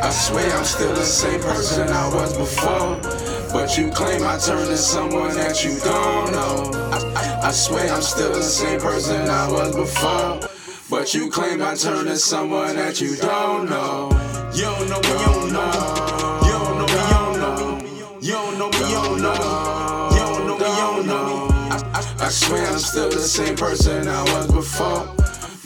I swear I'm still the same person I was before. But you claim I turned into someone that you don't know. I, I swear I'm still the same person I was before. But you claim I turned into someone that you don't know. You don't know me, you don't know. You don't know me, you don't know. You don't know me, you don't know. You don't know me, you don't know. I, I swear I'm still the same person I was before.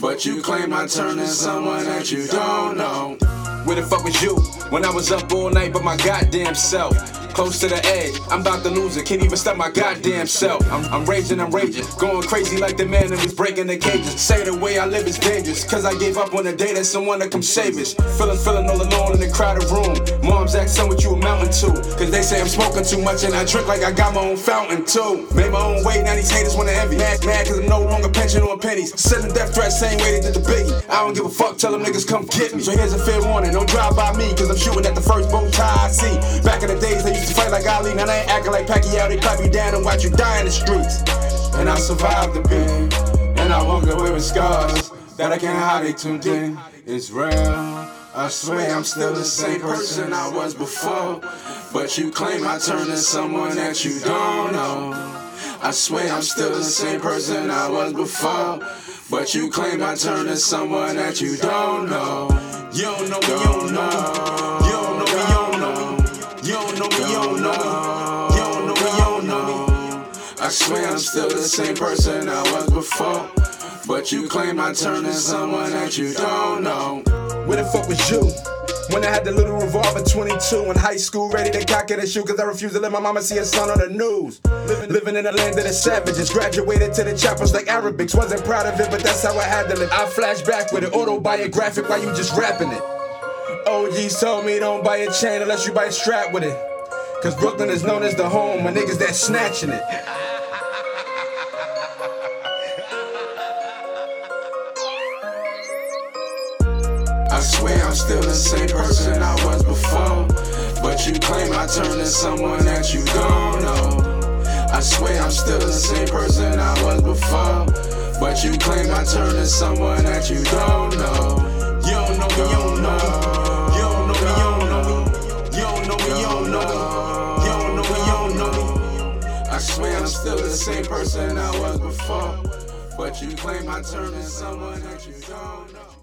But you claim I turned into someone that you don't know. Where the fuck was you when I was up all night by my goddamn self? Close to the edge, I'm about to lose it. Can't even stop my goddamn self. I'm, I'm raging, I'm raging. Going crazy like the man that was breaking the cages. Say the way I live is dangerous. Cause I gave up on the day that someone to come save us. Feeling, feeling all alone in the crowded room. Moms ask son what you amounting to. Cause they say I'm smoking too much and I drink like I got my own fountain too. Made my own way, now these envy. Mad, mad cause I'm no longer pension on pennies. Sending death threats, same way they did the biggie. I don't give a fuck, tell them niggas come get me. So here's a fair warning, don't drive by me. Cause I'm shooting at the first bow tie I see. Back in the days, they used to fight like Ali. Now they ain't acting like Pacquiao, they clap you down and watch you die in the streets. And I survived the pain, and I go away with scars that I can't hide. They tuned in, it's real. I swear I'm still the same person I was before, but you claim I turned into someone that you don't know. I swear I'm still the same person I was before, but you claim I turned into someone that you don't know. You don't know you don't know. You don't know you don't know. You don't know you don't know. You don't know you don't know. I swear I'm still the same person I was before. But you claim I turned into someone that you don't know. Where the fuck was you? When I had the little revolver 22 in high school, ready to cock it and shoot, cause I refused to let my mama see a son on the news. Living, living in the land of the savages, graduated to the choppers like Arabics. Wasn't proud of it, but that's how I had to live. I flash back with it, autobiographic while you just rapping it. OGs told me don't buy a chain unless you buy a strap with it. Cause Brooklyn is known as the home of niggas that snatching it. I swear I'm still the same person I was before. But you claim I turned into someone that you don't know. I swear I'm still the same person I was before. But you claim I turned into someone that you don't know. You don't know me, you don't know. You don't know me, you don't know. You don't know me, you don't know. Me, you don't know. I swear I'm still the same person I was before. But you claim I turned into someone that you don't know.